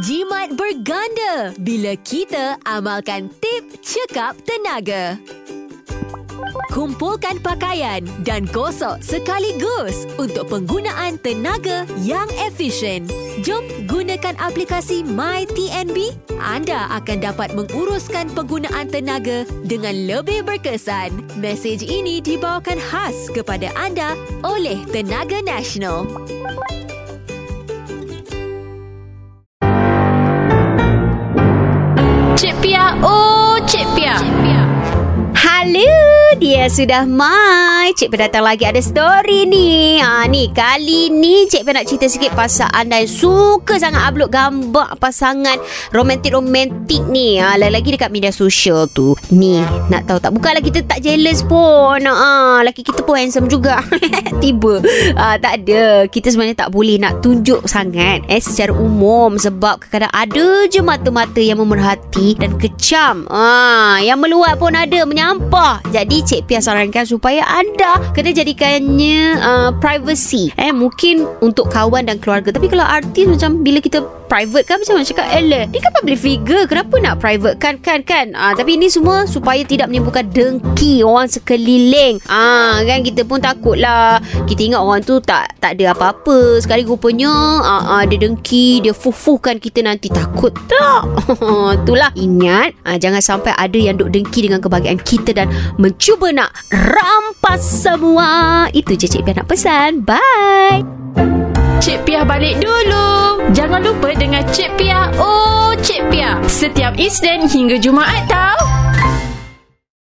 Jimat berganda bila kita amalkan tip cekap tenaga. Kumpulkan pakaian dan gosok sekaligus untuk penggunaan tenaga yang efisien. Jom gunakan aplikasi MyTNB. Anda akan dapat menguruskan penggunaan tenaga dengan lebih berkesan. Mesej ini dibawakan khas kepada anda oleh Tenaga Nasional. Dia sudah mai. Cik datang lagi ada story ni. Ha, ni, kali ni Cik nak cerita sikit pasal anda yang suka sangat upload gambar pasangan romantik-romantik ni. Ha, lagi-lagi dekat media sosial tu. Ni, nak tahu tak? Bukanlah kita tak jealous pun. Ha, laki kita pun handsome juga. Tiba. Ha, tak ada. Kita sebenarnya tak boleh nak tunjuk sangat eh secara umum sebab kadang-kadang ada je mata-mata yang memerhati dan kecam. Ha, yang meluat pun ada menyampah. Jadi Cik Pia sarankan supaya anda kena jadikannya uh, privacy. Eh mungkin untuk kawan dan keluarga. Tapi kalau artis macam bila kita private kan? Macam mana cakap Ella Dia kan public figure. Kenapa nak private? Kan kan kan. Ah, Tapi ini semua Supaya tidak menimbulkan dengki Orang sekeliling. Ah, Kan? Kita pun takut lah Kita ingat orang tu Tak tak ada apa-apa. Sekali rupanya ah, ah, Dia dengki Dia fufuhkan kita nanti. Takut tak? Itulah. Ingat ah, Jangan sampai ada yang duk dengki Dengan kebahagiaan kita Dan mencuba nak Rampas semua. Itu je Cik Pia nak pesan. Bye Cik Pia balik dulu. Jangan lupa dengan Cik Pia, oh Cik Pia. Setiap Isnin hingga Jumaat tau.